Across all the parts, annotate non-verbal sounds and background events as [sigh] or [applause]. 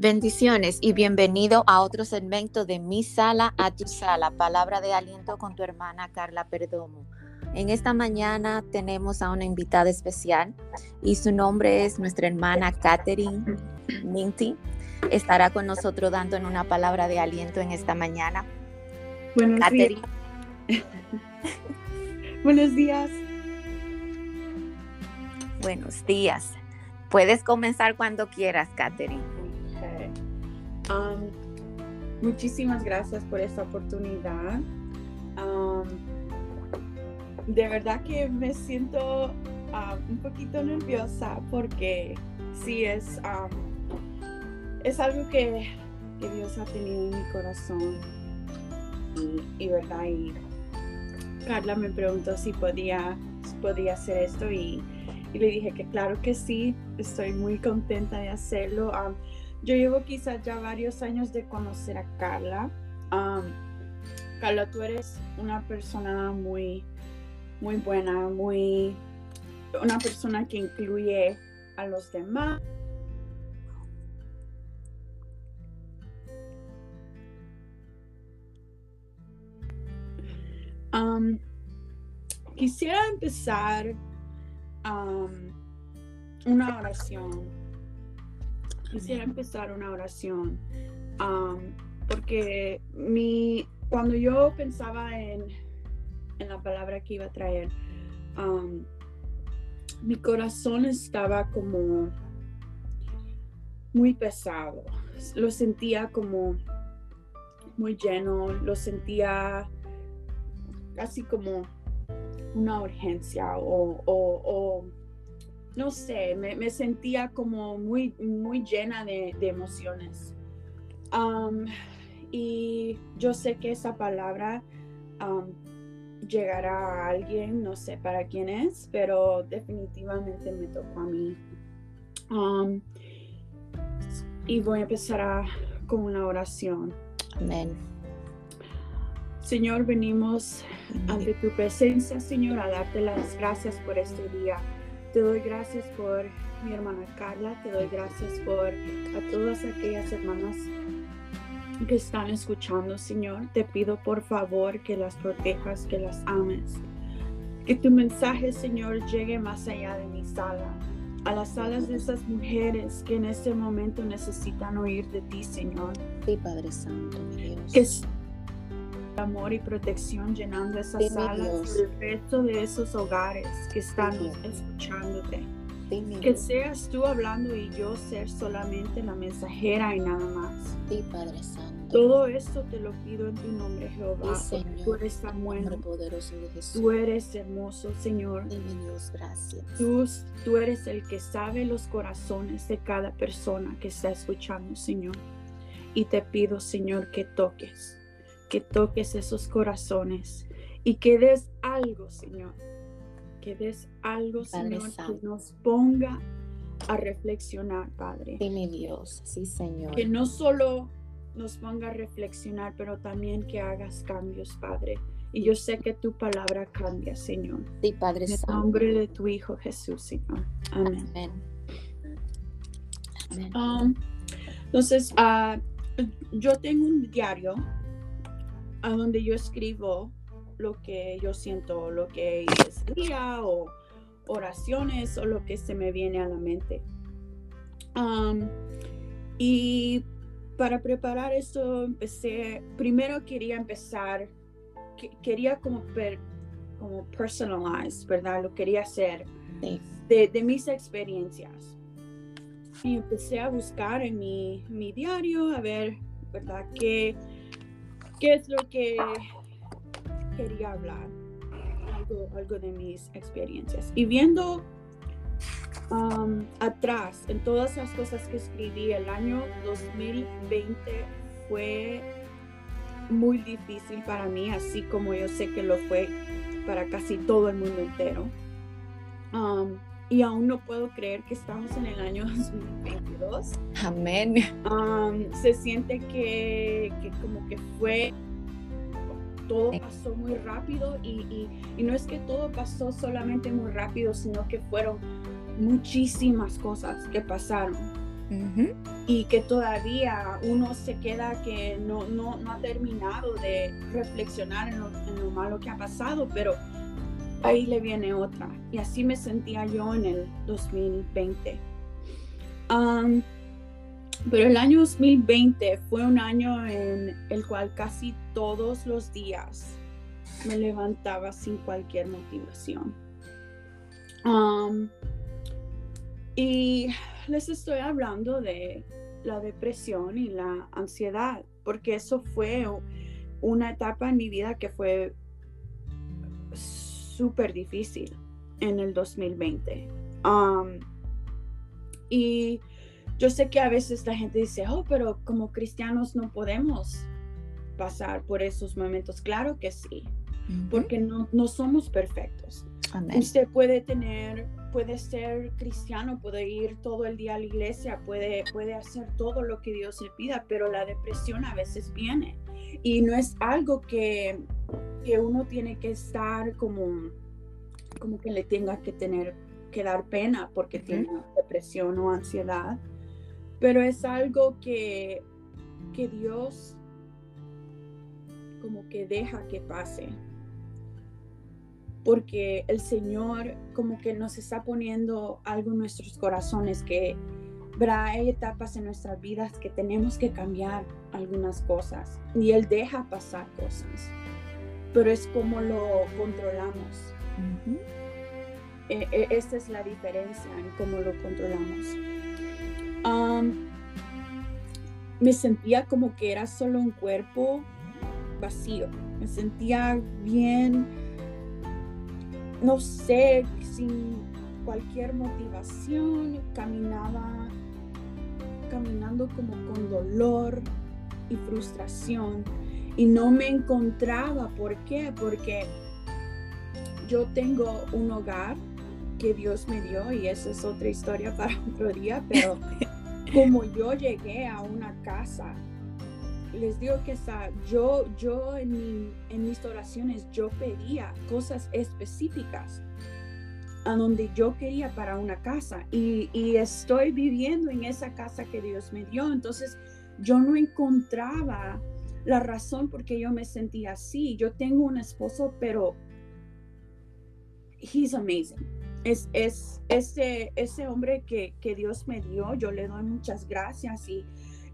Bendiciones y bienvenido a otro segmento de Mi Sala a Tu Sala, palabra de aliento con tu hermana Carla Perdomo. En esta mañana tenemos a una invitada especial y su nombre es nuestra hermana Catherine Minty. Estará con nosotros dándonos una palabra de aliento en esta mañana. Buenos días. [laughs] Buenos días. Buenos días. Puedes comenzar cuando quieras, Catherine. Muchísimas gracias por esta oportunidad. De verdad que me siento um, un poquito nerviosa porque sí es, es algo que, Dios ha tenido en mi corazón. Y, verdad, y Carla me preguntó si podía, podía hacer esto y, y, le dije que claro que sí, estoy muy contenta de hacerlo. Yo llevo quizás ya varios años de conocer a Carla. Carla, tú eres una persona muy, muy buena, muy, una persona que incluye a los demás. quisiera empezar una oración quisiera empezar una oración, porque mi, cuando yo pensaba en, en, la palabra que iba a traer, mi corazón estaba como muy pesado, lo sentía como muy lleno, lo sentía casi como una urgencia o no sé, me, sentía como muy, muy llena de, emociones. y yo sé que esa palabra llegará a alguien, no sé para quién es, pero definitivamente me tocó a mí. y voy a empezar con una oración. Amén. Señor, venimos ante tu presencia, Señor, a darte las gracias por este día. Te doy gracias por mi hermana Carla, te doy gracias por a todas aquellas hermanas que están escuchando, Señor. Te pido por favor que las protejas, que las ames. Que tu mensaje, Señor, llegue más allá de mi sala, a las salas de esas mujeres que en este momento necesitan oír de ti, Señor. Sí, Padre Santo, Que amor y protección llenando esas salas y el resto de esos hogares que están escuchándote. que seas tú hablando y yo ser solamente la mensajera y nada más. Sí, Padre Santo. Todo esto te lo pido en tu nombre, Jehová. tú eres tan bueno. Tú eres hermoso, Señor. Dios, gracias. Tú, tú eres el que sabe los corazones de cada persona que está escuchando, Señor. Y te pido, Señor, que toques que toques esos corazones y que des algo, Señor. Que des algo, Señor, que nos ponga a reflexionar, Padre. Sí, mi Dios, sí, Señor. Que no solo nos ponga a reflexionar, pero también que hagas cambios, Padre. Y yo sé que tu palabra cambia, Señor. Sí, Padre En el nombre de tu Hijo Jesús, Señor. Amén. Amén. Um, entonces, uh, yo tengo un diario a donde yo escribo lo que yo siento, lo que hice día o oraciones o lo que se me viene a la mente. y para preparar esto empecé, primero quería empezar, quería como, per, como personalize, ¿verdad? Lo quería hacer de, de, mis experiencias. Y empecé a buscar en mi, mi diario, a ver, ¿verdad? ¿Qué, qué es lo que quería hablar, algo, de mis experiencias. Y viendo um, atrás en todas las cosas que escribí, el año 2020 fue muy difícil para mí, así como yo sé que lo fue para casi todo el mundo entero. Um, y aún no puedo creer que estamos en el año [laughs] 2022. Amén. Um, se siente que, que, como que fue, todo pasó muy rápido y, y, no es que todo pasó solamente muy rápido, sino que fueron muchísimas cosas que pasaron. y que todavía uno se queda que no, no, no ha terminado de reflexionar en lo, en lo, malo que ha pasado, pero ahí le viene otra. Y así me sentía yo en el 2020. pero el año 2020 fue un año en el cual casi todos los días me levantaba sin cualquier motivación. y les estoy hablando de la depresión y la ansiedad, porque eso fue una etapa en mi vida que fue súper difícil en el 2020. y yo sé que a veces la gente dice, oh, pero como cristianos no podemos pasar por esos momentos. Claro que sí, porque no, no somos perfectos. Usted puede tener puede ser cristiano, puede ir todo el día a la iglesia, puede, puede hacer todo lo que Dios le pida, pero la depresión a veces viene. Y no es algo que, que uno tiene que estar como, como que le tenga que tener que dar pena porque tiene depresión o ansiedad, pero es algo que, que Dios como que deja que pase porque el Señor como que nos está poniendo algo en nuestros corazones que hay etapas en nuestras vidas que tenemos que cambiar algunas cosas y Él deja pasar cosas, pero es como lo controlamos. E, e, esta es la diferencia en cómo lo controlamos. me sentía como que era solo un cuerpo vacío, me sentía bien no sé, sin cualquier motivación, caminaba caminando como con dolor y frustración y no me encontraba. ¿Por qué? Porque yo tengo un hogar que Dios me dio y esa es otra historia para otro día, pero [laughs] como yo llegué a una casa les digo que yo, yo en, mis oraciones, yo pedía cosas específicas a donde yo quería para una casa y, estoy viviendo en esa casa que Dios me dio. Entonces yo no encontraba la razón por qué yo me sentía así. Yo tengo un esposo, pero he's amazing. Es, es ese, ese hombre que, que Dios me dio, yo le doy muchas gracias y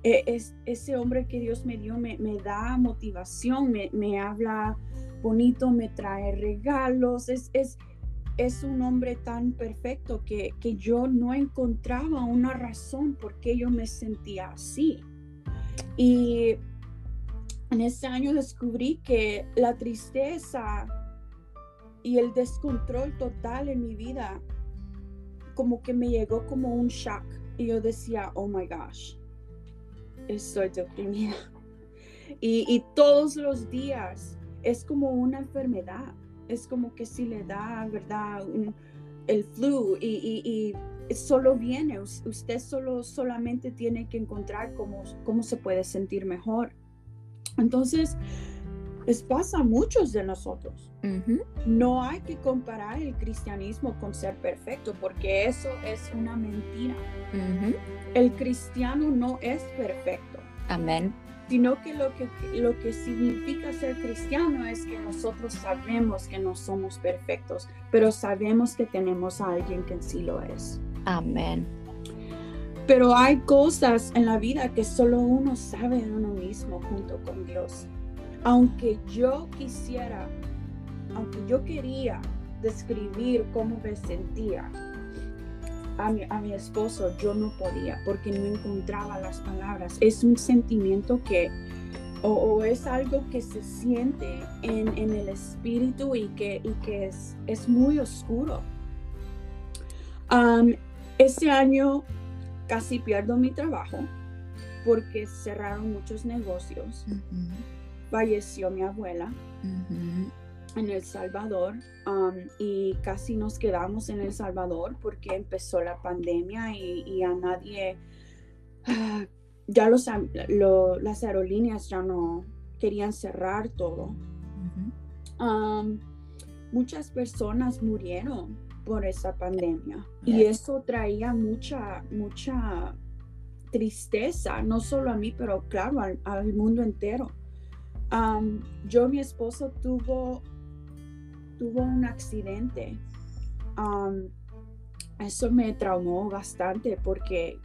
e, es, ese hombre que Dios me dio me, da motivación, me, habla bonito, me trae regalos, es, es, es un hombre tan perfecto que, que, yo no encontraba una razón por qué yo me sentía así. Y en ese año descubrí que la tristeza y el descontrol total en mi vida como que me llegó como un shock y yo decía, oh my gosh, estoy deprimida. Y, y, todos los días es como una enfermedad. Es como que si le da, ¿verdad? el flu y, y, solo viene. Usted solo solamente tiene que encontrar cómo, cómo se puede sentir mejor. Entonces, les pasa a muchos de nosotros. No hay que comparar el cristianismo con ser perfecto, porque eso es una mentira. El cristiano no es perfecto. Amén. Sino que lo, que lo que significa ser cristiano es que nosotros sabemos que no somos perfectos, pero sabemos que tenemos a alguien que sí lo es. Amén. Pero hay cosas en la vida que solo uno sabe de uno mismo junto con Dios aunque yo quisiera, aunque yo quería describir cómo me sentía a mi, esposo, yo no podía porque no encontraba las palabras. Es un sentimiento que, o, es algo que se siente en, el espíritu y que, que es, es, muy oscuro. ese año casi pierdo mi trabajo porque cerraron muchos negocios falleció mi abuela en El Salvador um, y casi nos quedamos en El Salvador porque empezó la pandemia y, a nadie, ah, ya los, las aerolíneas ya no querían cerrar todo. Um, muchas personas murieron por esa pandemia y eso traía mucha, mucha tristeza, no solo a mí, pero claro, al, mundo entero. Yo, mi esposo tuvo, tuvo un accidente. eso me traumó bastante porque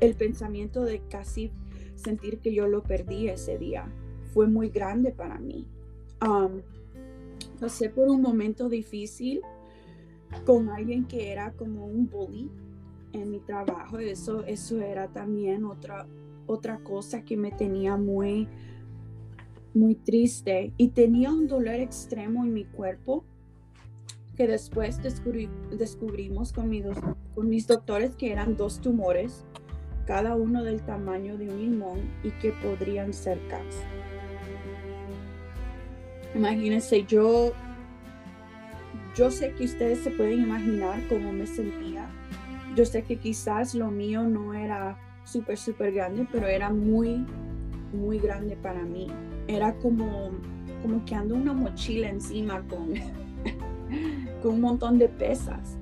el pensamiento de casi sentir que yo lo perdí ese día fue muy grande para mí. pasé por un momento difícil con alguien que era como un bully en mi trabajo. Eso, eso era también otra, otra cosa que me tenía muy, muy triste. Y tenía un dolor extremo en mi cuerpo que después descubrimos con, con mis doctores que eran dos tumores, cada uno del tamaño de un limón y que podrían ser cáncer. Imagínense, yo, yo sé que ustedes se pueden imaginar cómo me sentía yo sé que quizás lo mío no era súper, súper grande, pero era muy, muy grande para mí. Era como, como que ando una mochila encima con, [laughs] con un montón de pesas.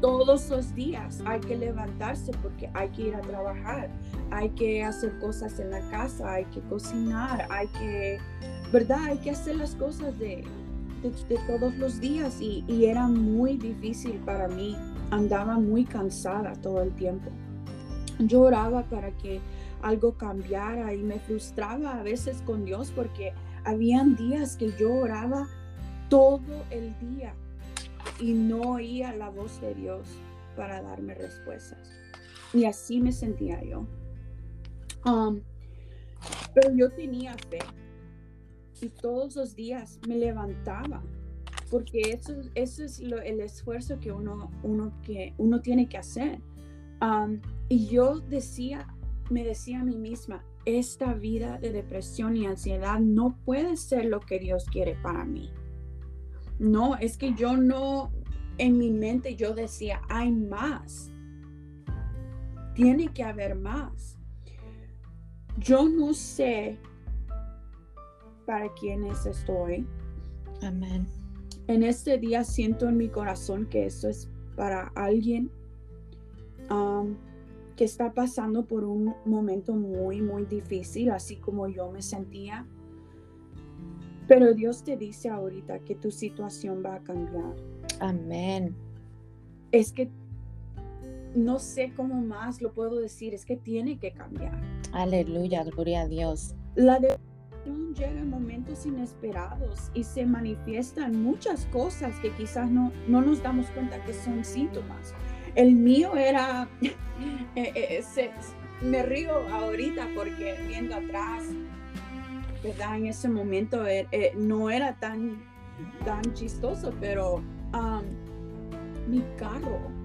Todos los días hay que levantarse porque hay que ir a trabajar, hay que hacer cosas en la casa, hay que cocinar, hay que, ¿verdad? Hay que hacer las cosas de, de, todos los días y, y, era muy difícil para mí andaba muy cansada todo el tiempo. Yo oraba para que algo cambiara y me frustraba a veces con Dios porque habían días que yo oraba todo el día y no oía la voz de Dios para darme respuestas. Y así me sentía yo. Um, pero yo tenía fe y todos los días me levantaba porque eso, eso es el esfuerzo que uno, uno, que uno tiene que hacer. Y yo decía, me decía a mí misma, esta vida de depresión y ansiedad no puede ser lo que Dios quiere para mí. No, es que yo no, en mi mente yo decía, hay más. Tiene que haber más. Yo no sé para quiénes estoy. Amén. En este día siento en mi corazón que esto es para alguien que está pasando por un momento muy, muy difícil, así como yo me sentía. Pero Dios te dice ahorita que tu situación va a cambiar. Amén. Es que no sé cómo más lo puedo decir, es que tiene que cambiar. Aleluya, gloria a Dios. La de llega en momentos inesperados y se manifiestan muchas cosas que quizás no, no nos damos cuenta que son síntomas. El mío era, eh, eh, me río ahorita porque viendo atrás, ¿verdad? En ese momento eh, no era tan, tan chistoso, pero um, mi carro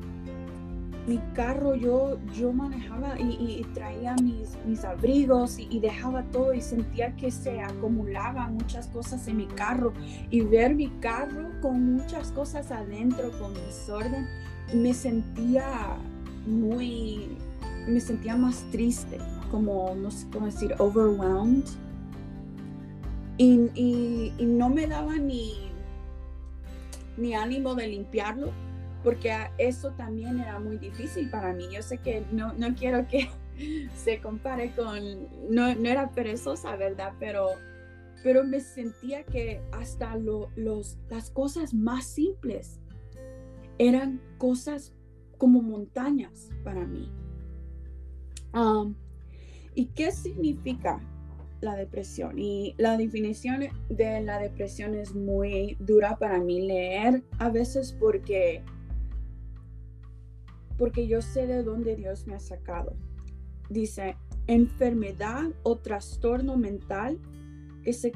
mi carro yo, yo manejaba y, traía mis, mis abrigos y, dejaba todo y sentía que se acumulaban muchas cosas en mi carro y ver mi carro con muchas cosas adentro, con desorden, me sentía muy, me sentía más triste, como, no sé cómo decir, overwhelmed. Y, y no me daba ni, ni ánimo de limpiarlo porque eso también era muy difícil para mí. Yo sé que no, no quiero que [laughs] se compare con, no, no, era perezosa, ¿verdad? Pero, pero me sentía que hasta lo, los, las cosas más simples eran cosas como montañas para mí. ¿Y qué significa la depresión? Y la definición de la depresión es muy dura para mí leer a veces porque porque yo sé de dónde Dios me ha sacado. Dice, enfermedad o trastorno mental que se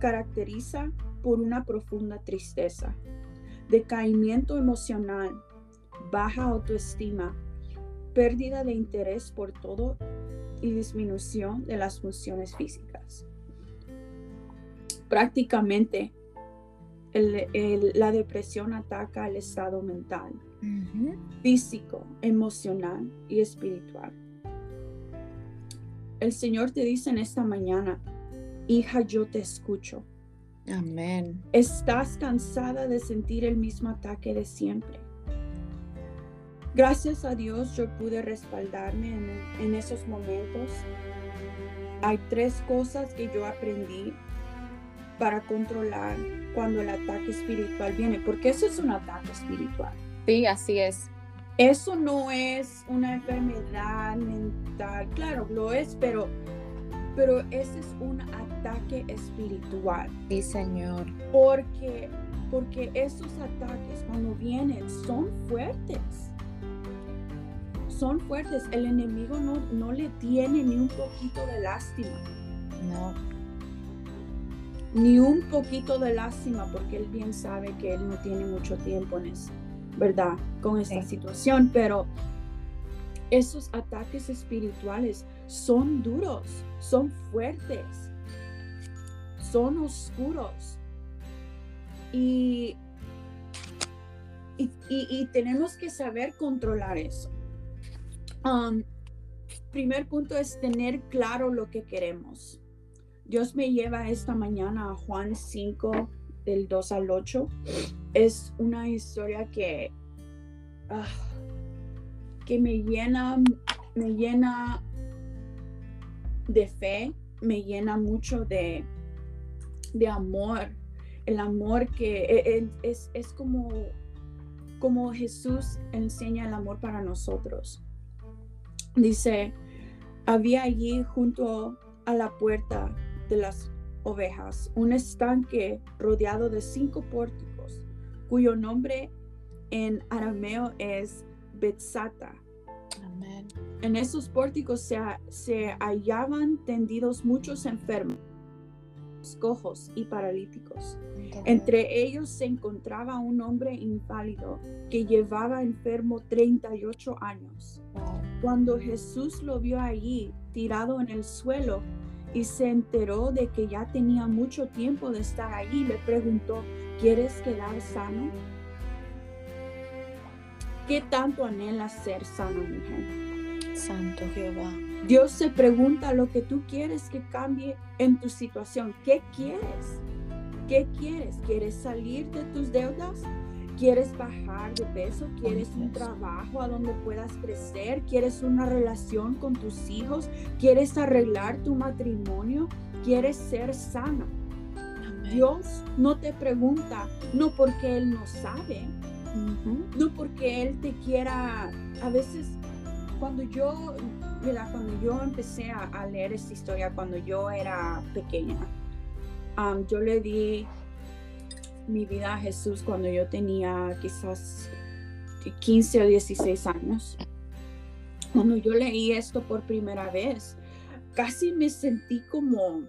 caracteriza por una profunda tristeza, decaimiento emocional, baja autoestima, pérdida de interés por todo y disminución de las funciones físicas. Prácticamente la depresión ataca el estado mental físico, emocional y espiritual. El Señor te dice en esta mañana, hija, yo te escucho. Amén. Estás cansada de sentir el mismo ataque de siempre. Gracias a Dios yo pude respaldarme en, esos momentos. Hay tres cosas que yo aprendí para controlar cuando el ataque espiritual viene, porque eso es un ataque espiritual. Sí, así es. Eso no es una enfermedad mental, claro, lo es, pero, pero ese es un ataque espiritual. Sí, Señor. Porque, porque esos ataques cuando vienen son fuertes son fuertes. El enemigo no, no le tiene ni un poquito de lástima. No. Ni un poquito de lástima porque él bien sabe que él no tiene mucho tiempo en eso, ¿verdad? Con esta situación. Pero esos ataques espirituales son duros, son fuertes, son oscuros. Y, y, y, tenemos que saber controlar eso. Primer punto es tener claro lo que queremos. Dios me lleva esta mañana a Juan 5, del 2 al 8. Es una historia que, ah, que me llena, me llena de fe, me llena mucho de, de amor. El amor que e, e, es, es como, como Jesús enseña el amor para nosotros. Dice, había allí junto a la puerta de las ovejas un estanque rodeado de cinco pórticos, cuyo nombre en arameo es Betzata. En esos pórticos se, se hallaban tendidos muchos enfermos, cojos y paralíticos. Entre ellos se encontraba un hombre inválido que llevaba enfermo 38 años. Cuando Jesús lo vio allí, tirado en el suelo, y se enteró de que ya tenía mucho tiempo de estar allí, le preguntó, ¿quieres quedar sano? ¿Qué tanto anhelas ser sano, mujer? Santo Jehová. Dios se pregunta lo que tú quieres que cambie en tu situación. ¿Qué quieres? ¿Qué quieres? ¿Quieres salir de tus deudas? ¿Quieres bajar de peso? ¿Quieres un trabajo a donde puedas crecer? ¿Quieres una relación con tus hijos? ¿Quieres arreglar tu matrimonio? ¿Quieres ser sana? Dios no te pregunta, no porque Él no sabe, no porque Él te quiera, a veces cuando yo, mira, cuando yo empecé a, leer esta historia, cuando yo era pequeña, yo le di mi vida a Jesús cuando yo tenía quizás 15 o 16 años. Cuando yo leí esto por primera vez, casi me sentí como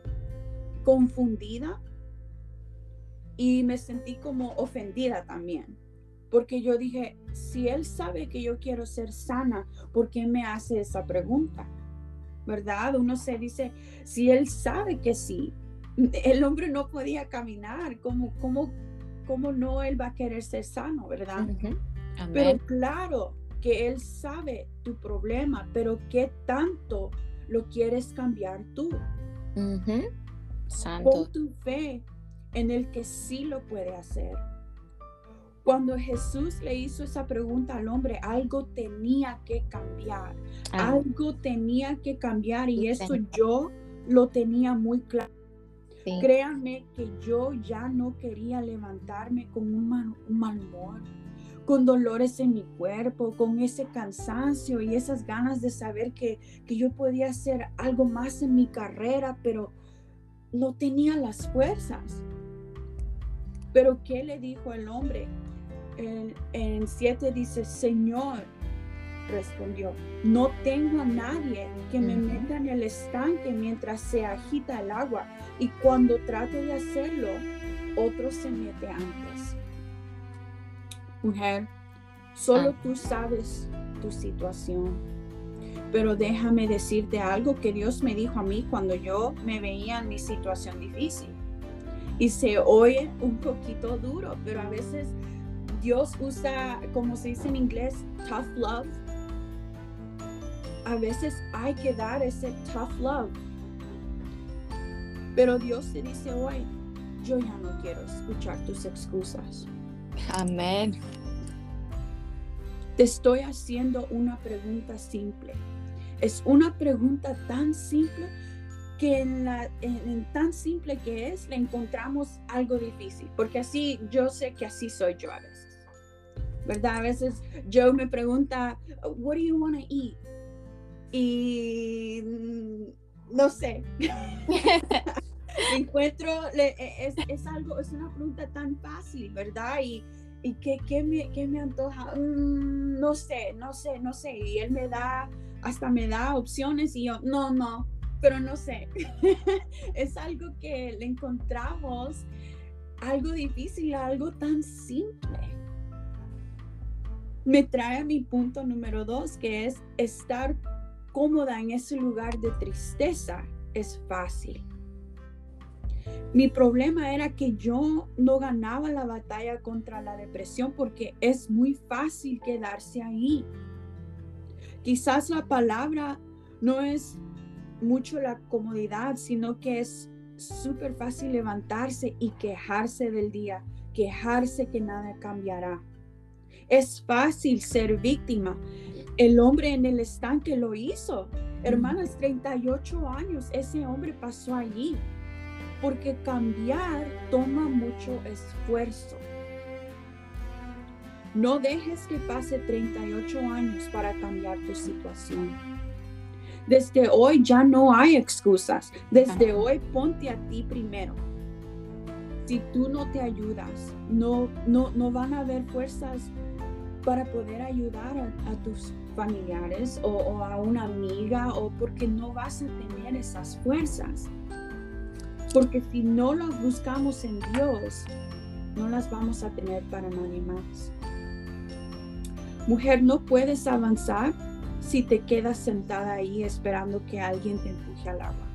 confundida y me sentí como ofendida también. Porque yo dije, si Él sabe que yo quiero ser sana, ¿por qué me hace esa pregunta? ¿Verdad? Uno se dice, si Él sabe que sí, el hombre no podía caminar, ¿cómo, cómo ¿cómo no Él va a querer ser sano, verdad? Pero claro que Él sabe tu problema, pero ¿qué tanto lo quieres cambiar tú? Santo. Pon tu fe en el que sí lo puede hacer. Cuando Jesús le hizo esa pregunta al hombre, algo tenía que cambiar. Algo tenía que cambiar y eso yo lo tenía muy claro Créanme que yo ya no quería levantarme con un mal, humor, con dolores en mi cuerpo, con ese cansancio y esas ganas de saber que, que yo podía hacer algo más en mi carrera, pero no tenía las fuerzas. Pero ¿qué le dijo el hombre? En 7 dice, Señor, respondió, no tengo a nadie que me meta en el estanque mientras se agita el agua y cuando trate de hacerlo, otro se mete antes. Mujer, solo ah. tú sabes tu situación. Pero déjame decirte algo que Dios me dijo a mí cuando yo me veía en mi situación difícil. Y se oye un poquito duro, pero a veces Dios usa, como se dice en inglés, tough love a veces hay que dar ese tough love. Pero Dios te dice hoy, yo ya no quiero escuchar tus excusas. Amén. Te estoy haciendo una pregunta simple. Es una pregunta tan simple que en, la, tan simple que es le encontramos algo difícil, porque así yo sé que así soy yo a veces. ¿Verdad? A veces Joe me pregunta, what do you want to eat? Y mm, no sé. [laughs] [laughs] Encuentro, e, es, es, algo, es una pregunta tan fácil, ¿verdad? Y, y ¿qué, qué, me, qué me antoja? Mm, no sé, no sé, no sé. Y él me da, hasta me da opciones y yo, no, no, pero no sé. [laughs] es algo que le encontramos algo difícil, algo tan simple. Me trae a mi punto número dos, que es estar cómoda en ese lugar de tristeza es fácil. Mi problema era que yo no ganaba la batalla contra la depresión porque es muy fácil quedarse ahí. Quizás la palabra no es mucho la comodidad, sino que es súper fácil levantarse y quejarse del día, quejarse que nada cambiará. Es fácil ser víctima. El hombre en el estanque lo hizo. Hermanas, 38 años ese hombre pasó allí. Porque cambiar toma mucho esfuerzo. No dejes que pase 38 años para cambiar tu situación. Desde hoy ya no hay excusas. Desde hoy ponte a ti primero. Si tú no te ayudas, no, no, no van a haber fuerzas para poder ayudar a, tus familiares o, a una amiga o porque no vas a tener esas fuerzas. Porque si no las buscamos en Dios, no las vamos a tener para nadie más. Mujer, no puedes avanzar si te quedas sentada ahí esperando que alguien te empuje al agua.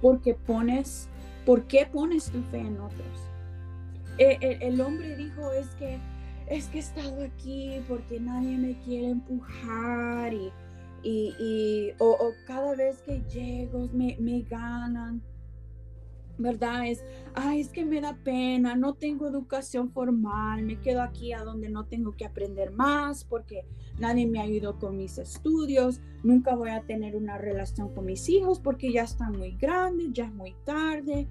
Porque pones, ¿por qué pones tu fe en otros? E, e, el, hombre dijo es que es que he estado aquí porque nadie me quiere empujar y, y, o, cada vez que llego me, me ganan. ¿verdad? Es, ay, es que me da pena, no tengo educación formal, me quedo aquí a donde no tengo que aprender más porque nadie me ayudó con mis estudios, nunca voy a tener una relación con mis hijos porque ya están muy grandes, ya es muy tarde.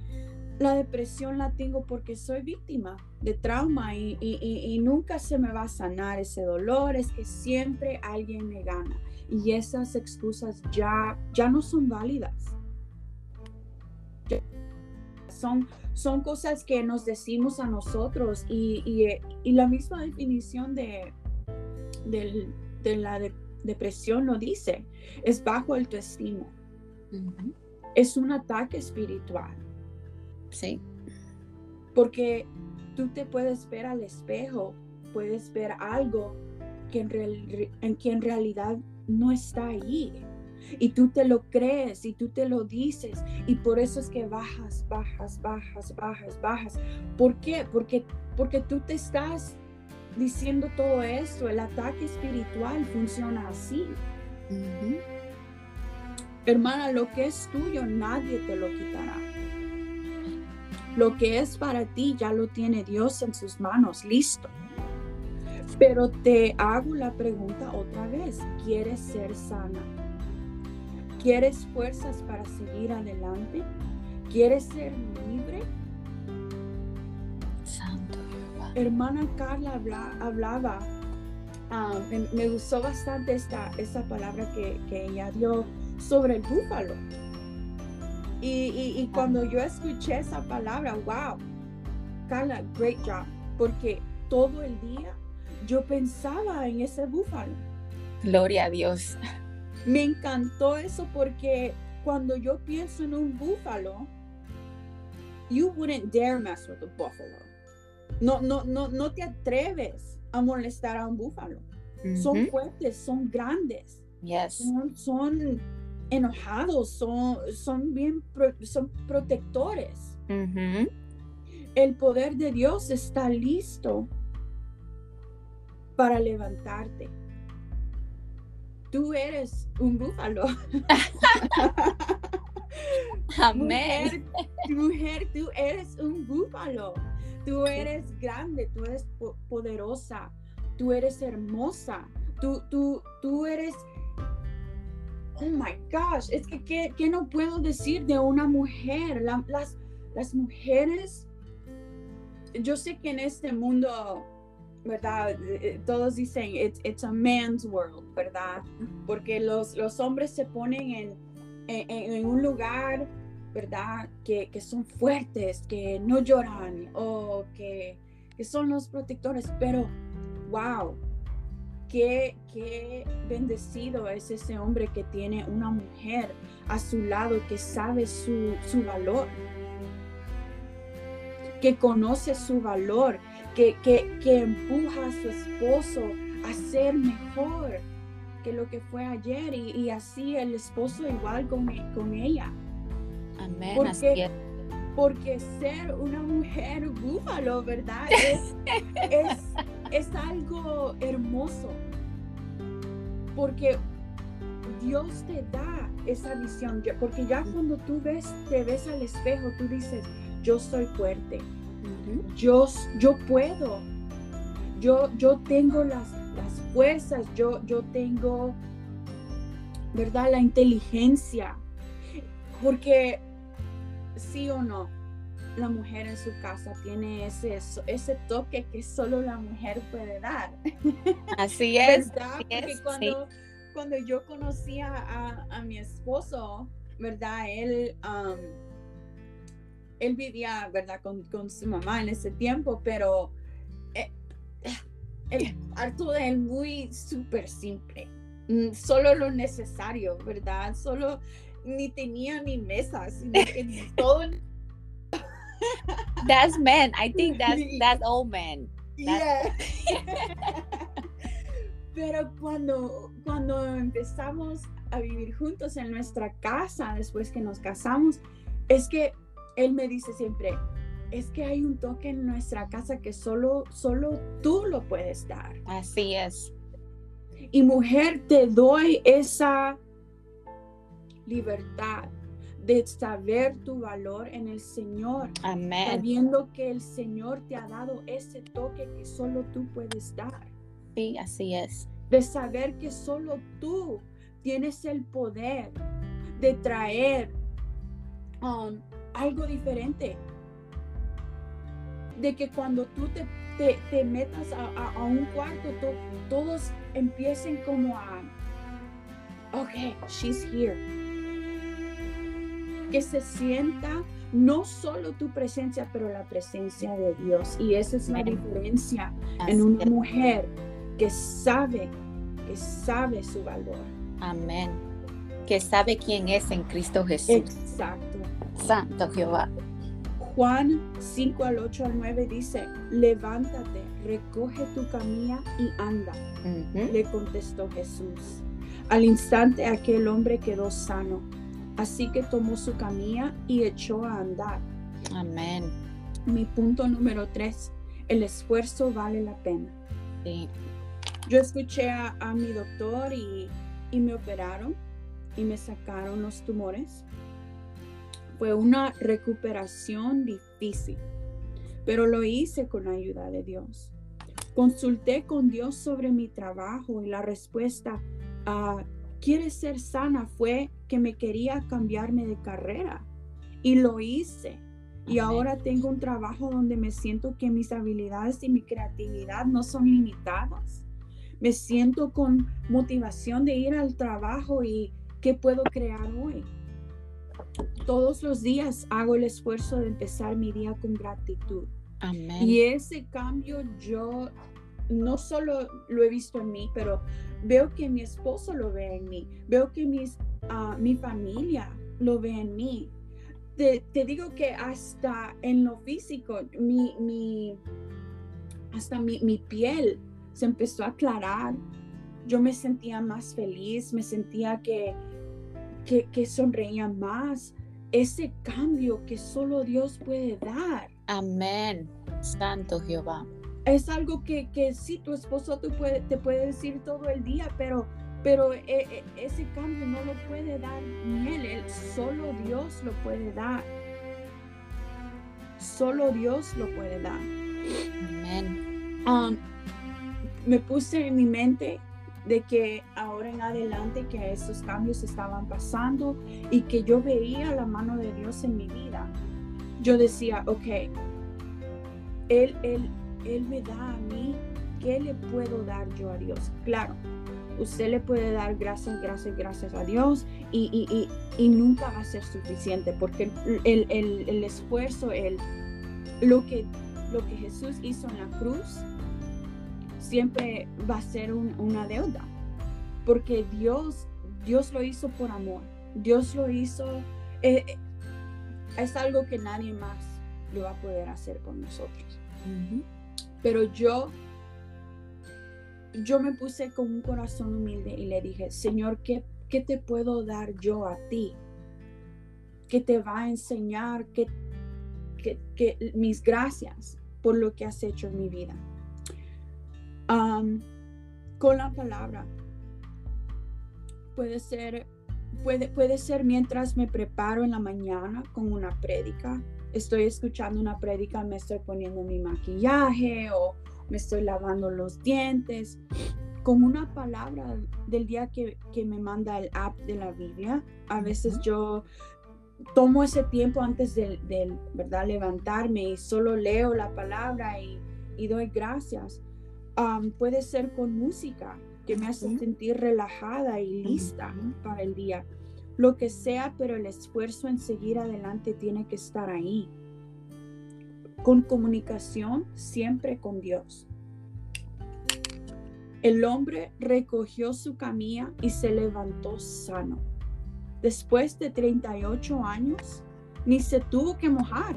La depresión la tengo porque soy víctima de trauma y, y nunca se me va a sanar ese dolor, es que siempre alguien me gana. Y esas excusas ya, ya no son válidas. Son, son cosas que nos decimos a nosotros y, la misma definición de, de, la depresión lo dice, es bajo el tu Es un ataque espiritual. Sí. Porque tú te puedes ver al espejo, puedes ver algo que en, en que en realidad no está ahí y tú te lo crees y tú te lo dices y por eso es que bajas, bajas, bajas, bajas, bajas. ¿Por qué? Porque, porque tú te estás diciendo todo esto, el ataque espiritual funciona así. Hermana, lo que es tuyo nadie te lo quitará. Lo que es para ti ya lo tiene Dios en sus manos, listo. Pero te hago la pregunta otra vez, ¿quieres ser sana? ¿Quieres fuerzas para seguir adelante? ¿Quieres ser libre? Santo Hermana Carla hablaba, ah, me, gustó bastante esta, esta palabra que, ella dio sobre el búfalo. Y, cuando yo escuché esa palabra, wow, Carla, great job, porque todo el día yo pensaba en ese búfalo. Gloria a Dios. Me encantó eso porque cuando yo pienso en un búfalo, you wouldn't dare mess with a buffalo. No, no, no, no te atreves a molestar a un búfalo. Son fuertes, son grandes. Yes. Son, enojados, son, son bien, son protectores. El poder de Dios está listo para levantarte tú eres un búfalo. [laughs] Amén. Mujer, tú eres un búfalo. Tú eres grande, tú eres poderosa. tú eres hermosa, tú, tú, tú eres oh my gosh, es que ¿qué, no puedo decir de una mujer? las, las mujeres, yo sé que en este mundo, ¿verdad? Eh, eh, todos dicen, it's, it's a man's world, ¿verdad? Porque los, los hombres se ponen en, en, un lugar, ¿verdad? Que, que, son fuertes, que no lloran o que, que son los protectores, pero, wow, Qué, bendecido es ese hombre que tiene una mujer a su lado que sabe su, valor, que conoce su valor, que, empuja a su esposo a ser mejor que lo que fue ayer y, así el esposo igual con, con ella. Amén. Porque, porque ser una mujer búfalo, ¿verdad? [laughs] es es algo hermoso, porque Dios te da esa visión, porque ya cuando tú ves, te ves al espejo, tú dices, yo soy fuerte, yo, yo puedo, yo, yo tengo las, las fuerzas, yo, yo tengo, ¿verdad? La inteligencia, porque sí o no, la mujer en su casa tiene ese, ese toque que solo la mujer puede dar. [laughs] Así es. Porque cuando, cuando yo conocía a, mi esposo, ¿verdad? Él, um, él vivía, ¿verdad? Con, su mamá en ese tiempo, pero eh, el harto de él muy súper simple. Mm, solo lo necesario, ¿verdad? Solo ni tenía ni mesas, sino que [laughs] todo that's men. I think that's that's all men. Yeah. [laughs] [laughs] Pero cuando, cuando empezamos a vivir juntos en nuestra casa, después que nos casamos, es que él me dice siempre, es que hay un toque en nuestra casa que solo, solo tú lo puedes dar. Así es. Y mujer, te doy esa libertad de saber tu valor en el Señor. Amén. Sabiendo que el Señor te ha dado ese toque que solo tú puedes dar. Sí, así es. De saber que solo tú tienes el poder de traer um, algo diferente. De que cuando tú te, te, metas a, un cuarto, todos empiecen como a, ok, she's here que se sienta no solo tu presencia, pero la presencia de Dios. Y esa es la diferencia en una mujer que sabe, que sabe su valor. Amén. Que sabe quién es en Cristo Jesús. Exacto. Santo Jehová. Juan 5 al 8 al 9 dice, levántate, recoge tu camilla y anda. Le contestó Jesús. Al instante aquel hombre quedó sano Así que tomó su camilla y echó a andar. Amén. Mi punto número tres, el esfuerzo vale la pena. Sí. Yo escuché a, mi doctor y, y me operaron y me sacaron los tumores. Fue una recuperación difícil, pero lo hice con la ayuda de Dios. Consulté con Dios sobre mi trabajo y la respuesta a ¿quieres ser sana? fue que me quería cambiarme de carrera y lo hice. Y ahora tengo un trabajo donde me siento que mis habilidades y mi creatividad no son limitadas. Me siento con motivación de ir al trabajo y qué puedo crear hoy. Todos los días hago el esfuerzo de empezar mi día con gratitud. Y ese cambio yo no solo lo he visto en mí, pero veo que mi esposo lo ve en mí, veo que mis mi familia lo ve en mí. Te, digo que hasta en lo físico, mi, mi hasta mi, piel se empezó a aclarar. Yo me sentía más feliz, me sentía que, que, que sonreía más. Ese cambio que solo Dios puede dar. Amén. Santo Jehová. Es algo que, que sí, tu esposo te puede, te puede decir todo el día, pero pero eh, eh, ese cambio no lo puede dar ni él, solo Dios lo puede dar. Solo Dios lo puede dar. Amén. Um, me puse en mi mente de que ahora en adelante que estos cambios estaban pasando y que yo veía la mano de Dios en mi vida. Yo decía, ok, Él, él, él me da a mí, ¿qué le puedo dar yo a Dios? Claro, usted le puede dar gracias, gracias, gracias a Dios y, nunca va a ser suficiente porque el, el esfuerzo, el, lo, que, lo que Jesús hizo en la cruz, siempre va a ser una deuda, porque Dios, Dios lo hizo por amor, Dios lo hizo, eh, eh, es algo que nadie más lo va a poder hacer por nosotros. Pero yo, yo me puse con un corazón humilde y le dije, Señor, ¿qué, qué te puedo dar yo a ti? Que te va a enseñar que, que mis gracias por lo que has hecho en mi vida con la palabra. Puede ser, puede, puede ser mientras me preparo en la mañana con una prédica. Estoy escuchando una prédica, me estoy poniendo mi maquillaje o me estoy lavando los dientes. Con una palabra del día que, que me manda el app de la Biblia, a veces yo tomo ese tiempo antes de, ¿verdad? levantarme y solo leo la palabra y, y doy gracias puede ser con música que me hace sentir relajada y lista para el día. Lo que sea, pero el esfuerzo en seguir adelante tiene que estar ahí. Con comunicación siempre con Dios. El hombre recogió su camilla y se levantó sano. Después de 38 años, ni se tuvo que mojar.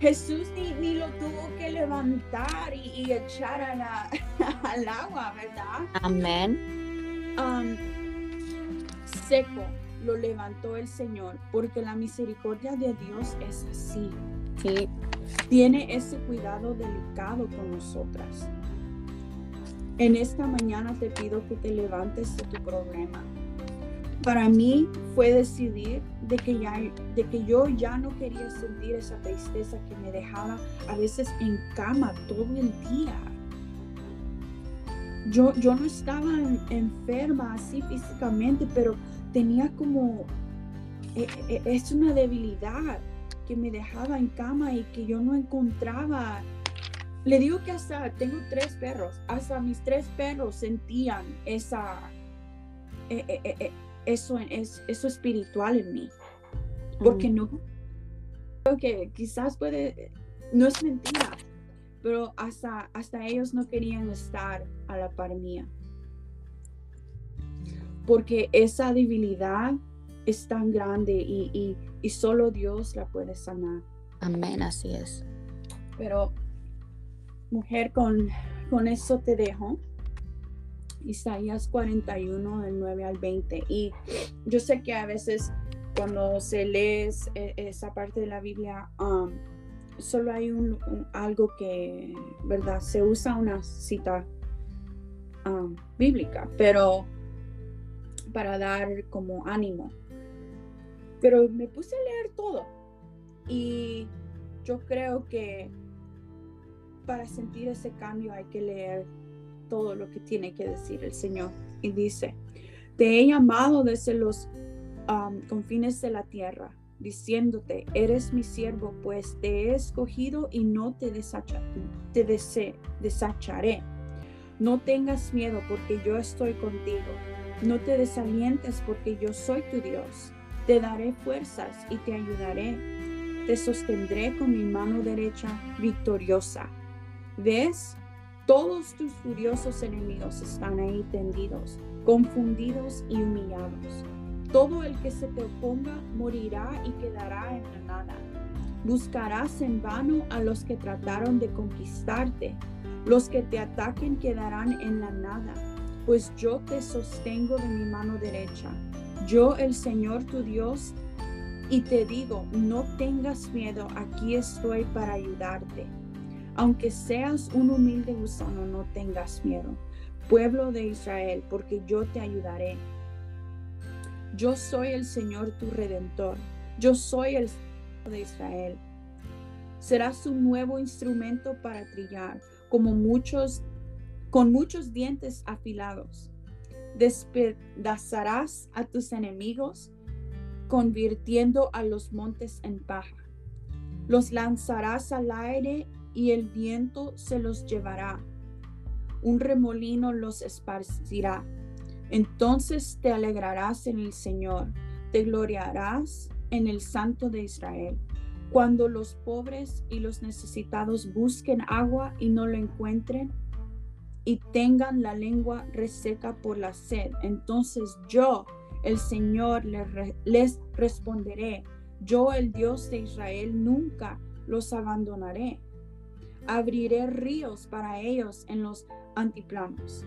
Jesús ni, lo tuvo que levantar y, echar [laughs] al agua, ¿verdad? Amén. Um, seco lo levantó el Señor, porque la misericordia de Dios es así. Sí. Tiene ese cuidado delicado con nosotras. En esta mañana te pido que te levantes de tu problema para mí fue decidir de que, ya, de que yo ya no quería sentir esa tristeza que me dejaba a veces en cama todo el día. Yo, yo no estaba enferma así físicamente, pero tenía como, e, e, es una debilidad que me dejaba en cama y que yo no encontraba. Le digo que hasta tengo tres perros, hasta mis tres perros sentían esa, e, eso es eso espiritual en mí. Porque mm. no creo que quizás puede, no es mentira, pero hasta, hasta ellos no querían estar a la par mía. Porque esa debilidad es tan grande y, y solo Dios la puede sanar. Amén, así es. Pero, mujer, con, con eso te dejo. Isaías 41, del 9 al 20. Y yo sé que a veces cuando se lee e, esa parte de la Biblia, um, solo hay un, algo que, ¿verdad? Se usa una cita um, bíblica, pero para dar como ánimo. Pero me puse a leer todo y yo creo que para sentir ese cambio hay que leer todo lo que tiene que decir el Señor. Y dice, te he llamado desde los um, confines de la tierra, diciéndote, eres mi siervo, pues te he escogido y no te, te desacharé. No tengas miedo porque yo estoy contigo. No te desalientes porque yo soy tu Dios. Te daré fuerzas y te ayudaré. Te sostendré con mi mano derecha victoriosa. ¿Ves? Todos tus furiosos enemigos están ahí tendidos, confundidos y humillados. Todo el que se te oponga morirá y quedará en la nada. Buscarás en vano a los que trataron de conquistarte. Los que te ataquen quedarán en la nada, pues yo te sostengo de mi mano derecha. Yo, el Señor tu Dios, y te digo, no tengas miedo, aquí estoy para ayudarte. Aunque seas un humilde gusano, no tengas miedo. Pueblo de Israel, porque yo te ayudaré. Yo soy el Señor tu redentor. Yo soy el Señor de Israel. Serás un nuevo instrumento para trillar, como muchos, con muchos dientes afilados. Despedazarás a tus enemigos, convirtiendo a los montes en paja. Los lanzarás al aire y el viento se los llevará. Un remolino los esparcirá. Entonces te alegrarás en el Señor, te gloriarás en el Santo de Israel. Cuando los pobres y los necesitados busquen agua y no lo encuentren, y tengan la lengua reseca por la sed, entonces yo, el Señor, les, responderé. Yo, el Dios de Israel, nunca los abandonaré. Abriré ríos para ellos en los antiplanos.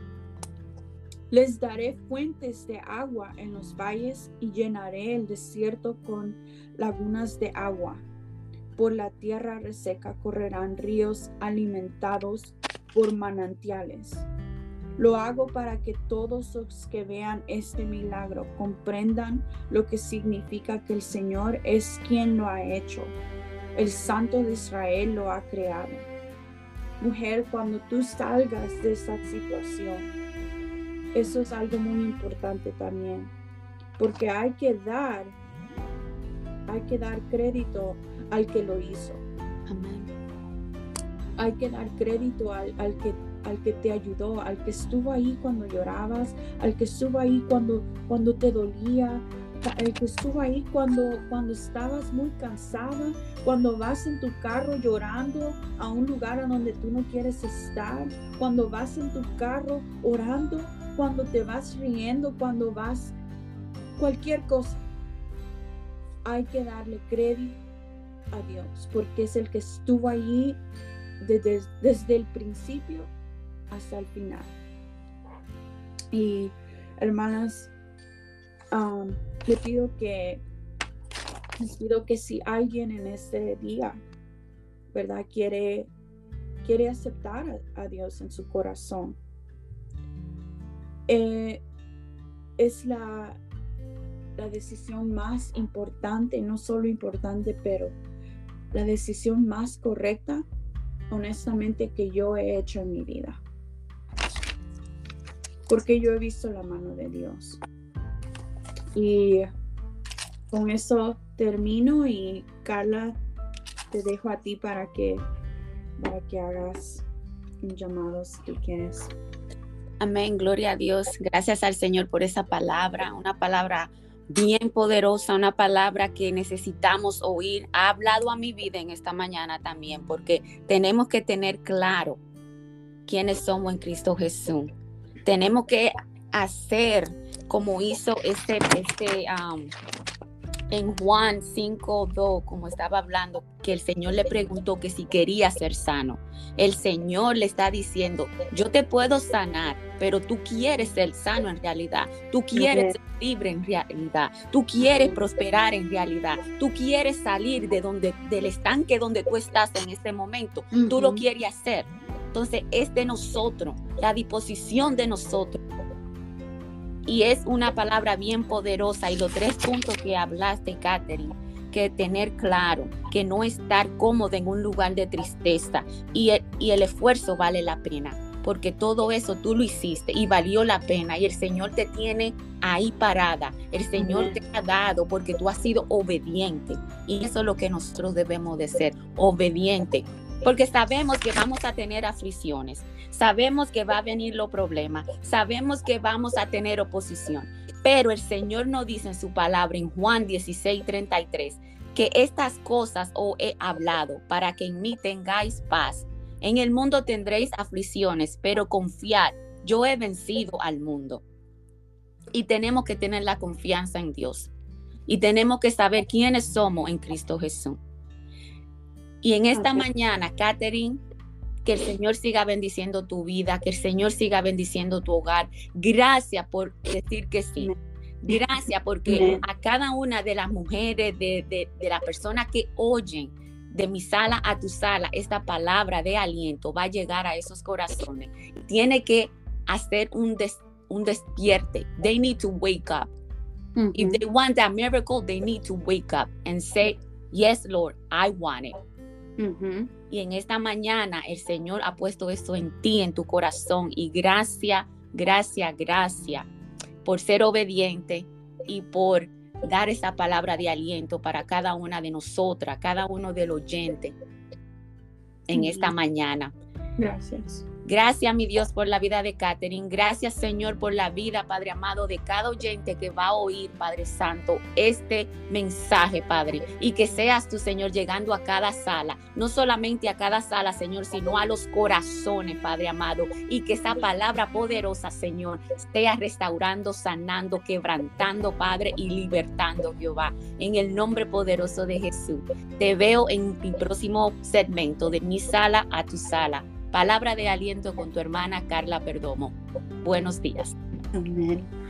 Les daré fuentes de agua en los valles y llenaré el desierto con lagunas de agua. Por la tierra reseca correrán ríos alimentados por manantiales. Lo hago para que todos los que vean este milagro comprendan lo que significa que el Señor es quien lo ha hecho. El Santo de Israel lo ha creado. Mujer, cuando tú salgas de esa situación, eso es algo muy importante también, porque hay que dar, hay que dar crédito al que lo hizo. Amén. Hay que dar crédito al, que al que te ayudó, al que estuvo ahí cuando llorabas, al que estuvo ahí cuando, cuando te dolía, al que estuvo ahí cuando, cuando estabas muy cansada, cuando vas en tu carro llorando a un lugar a donde tú no quieres estar, cuando vas en tu carro orando, cuando te vas riendo, cuando vas cualquier cosa. Hay que darle crédito a Dios, porque es el que estuvo allí desde, desde el principio hasta el final. Y hermanas, um, pido que pido que si alguien en este día, ¿verdad? Quiere, quiere aceptar a, Dios en su corazón. Eh, es la, la decisión más importante, no solo importante, pero la decisión más correcta, honestamente, que yo he hecho en mi vida. Porque yo he visto la mano de Dios. Y con eso termino y Carla, te dejo a ti para que, para que hagas un llamado si tú quieres. Amén, gloria a Dios. Gracias al Señor por esa palabra, una palabra bien poderosa, una palabra que necesitamos oír. Ha hablado a mi vida en esta mañana también, porque tenemos que tener claro quiénes somos en Cristo Jesús. Tenemos que hacer como hizo este, este en Juan 5.2, como estaba hablando, que el Señor le preguntó que si quería ser sano. El Señor le está diciendo, yo te puedo sanar, pero tú quieres ser sano en realidad. Tú quieres ser libre en realidad. Tú quieres prosperar en realidad. Tú quieres salir de donde, del estanque donde tú estás en este momento. Tú lo quieres hacer. Entonces es de nosotros, la disposición de nosotros y es una palabra bien poderosa. Y los tres puntos que hablaste, Catherine, que tener claro que no estar cómodo en un lugar de tristeza y el, y el esfuerzo vale la pena. Porque todo eso tú lo hiciste y valió la pena. Y el Señor te tiene ahí parada. El Señor te ha dado porque tú has sido obediente. Y eso es lo que nosotros debemos de ser, obediente. Porque sabemos que vamos a tener aflicciones, sabemos que va a venir los problemas, sabemos que vamos a tener oposición. Pero el Señor nos dice en su palabra en Juan 16, 33, que estas cosas os he hablado para que en mí tengáis paz. En el mundo tendréis aflicciones, pero confiad, yo he vencido al mundo. Y tenemos que tener la confianza en Dios. Y tenemos que saber quiénes somos en Cristo Jesús. Y en esta mañana, Catherine, que el Señor siga bendiciendo tu vida, que el Señor siga bendiciendo tu hogar. Gracias por decir que sí. Gracias porque a cada una de las mujeres, de, de, las personas que oyen de mi sala a tu sala, esta palabra de aliento va a llegar a esos corazones. Tiene que hacer un, un despierte. They need to wake up. If they want that miracle, they need to wake up and say, Yes, Lord, I want it. Y en esta mañana el Señor ha puesto esto en ti, en tu corazón. Y gracias, gracias, gracias por ser obediente y por dar esa palabra de aliento para cada una de nosotras, cada uno del oyente en esta mañana. Gracias. Gracias, mi Dios, por la vida de Catherine. Gracias, Señor, por la vida, Padre amado, de cada oyente que va a oír, Padre Santo, este mensaje, Padre. Y que seas tú, Señor, llegando a cada sala, no solamente a cada sala, Señor, sino a los corazones, Padre amado. Y que esa palabra poderosa, Señor, sea restaurando, sanando, quebrantando, Padre, y libertando, Jehová. En el nombre poderoso de Jesús. Te veo en mi próximo segmento de mi sala a tu sala. Palabra de aliento con tu hermana Carla Perdomo. Buenos días. Amén.